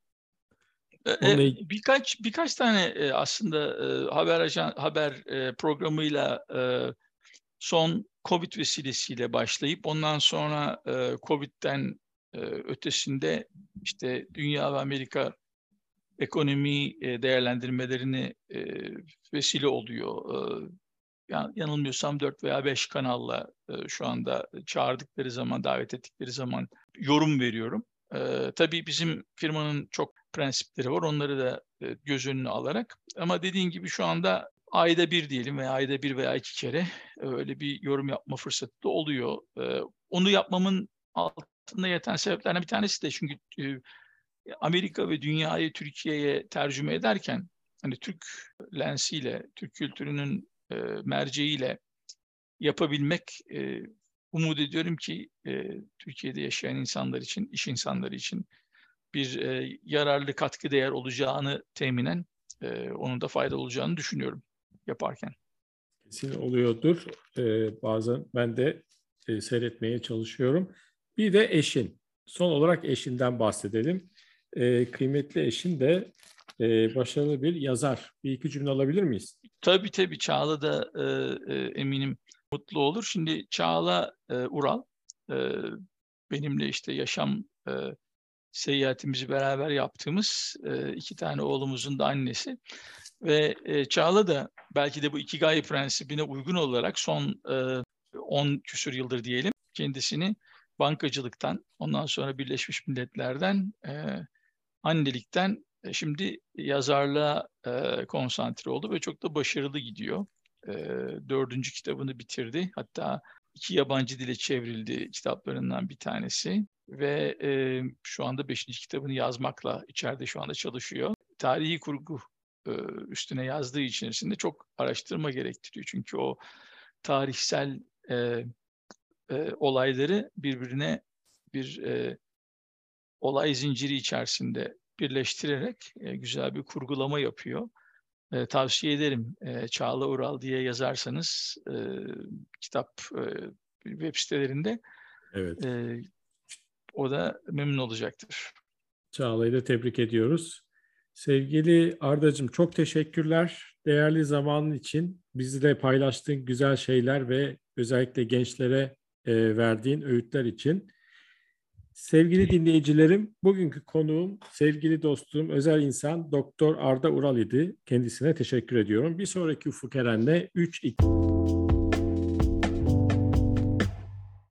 E, birkaç birkaç tane aslında haber ajan haber programıyla son Covid vesilesiyle başlayıp ondan sonra e, Covid'den e, ötesinde işte dünya ve Amerika ekonomi e, değerlendirmelerini e, vesile oluyor. E, yan, yanılmıyorsam 4 veya 5 kanalla e, şu anda çağırdıkları zaman, davet ettikleri zaman yorum veriyorum. E, tabii bizim firmanın çok prensipleri var. Onları da e, göz önüne alarak. Ama dediğin gibi şu anda ayda bir diyelim veya ayda bir veya iki kere öyle bir yorum yapma fırsatı da oluyor. Onu yapmamın altında yatan sebeplerden bir tanesi de çünkü e, Amerika ve dünyayı Türkiye'ye tercüme ederken hani Türk lensiyle, Türk kültürünün e, merceğiyle yapabilmek e, umut ediyorum ki e, Türkiye'de yaşayan insanlar için, iş insanları için bir e, yararlı katkı değer olacağını teminen e, onun da fayda olacağını düşünüyorum yaparken. Kesin oluyordur. Ee, bazen ben de e, seyretmeye çalışıyorum. Bir de eşin. Son olarak eşinden bahsedelim. E, kıymetli eşin de e, başarılı bir yazar. Bir iki cümle alabilir miyiz? Tabii tabii Çağla da e, e, eminim mutlu olur. Şimdi Çağla e, Ural e, benimle işte yaşam e, seyahatimizi beraber yaptığımız e, iki tane oğlumuzun da annesi. Ve e, Çağla da belki de bu ikigai prensibine uygun olarak son 10 e, küsur yıldır diyelim kendisini bankacılıktan, ondan sonra Birleşmiş Milletler'den, e, annelikten e, şimdi yazarlığa e, konsantre oldu ve çok da başarılı gidiyor. E, dördüncü kitabını bitirdi. Hatta iki yabancı dile çevrildi kitaplarından bir tanesi ve e, şu anda beşinci kitabını yazmakla içeride şu anda çalışıyor. Tarihi kurgu e, üstüne yazdığı içerisinde çok araştırma gerektiriyor. Çünkü o tarihsel e, e, olayları birbirine bir e, olay zinciri içerisinde birleştirerek e, güzel bir kurgulama yapıyor. E, tavsiye ederim. E, Çağla Ural diye yazarsanız e, kitap e, web sitelerinde evet. e, o da memnun olacaktır. Çağla'yı da tebrik ediyoruz. Sevgili Ardacığım çok teşekkürler. Değerli zamanın için bizle paylaştığın güzel şeyler ve özellikle gençlere e, verdiğin öğütler için. Sevgili dinleyicilerim, bugünkü konuğum sevgili dostum, özel insan Doktor Arda Ural idi. Kendisine teşekkür ediyorum. Bir sonraki Ufuk Eren'le 3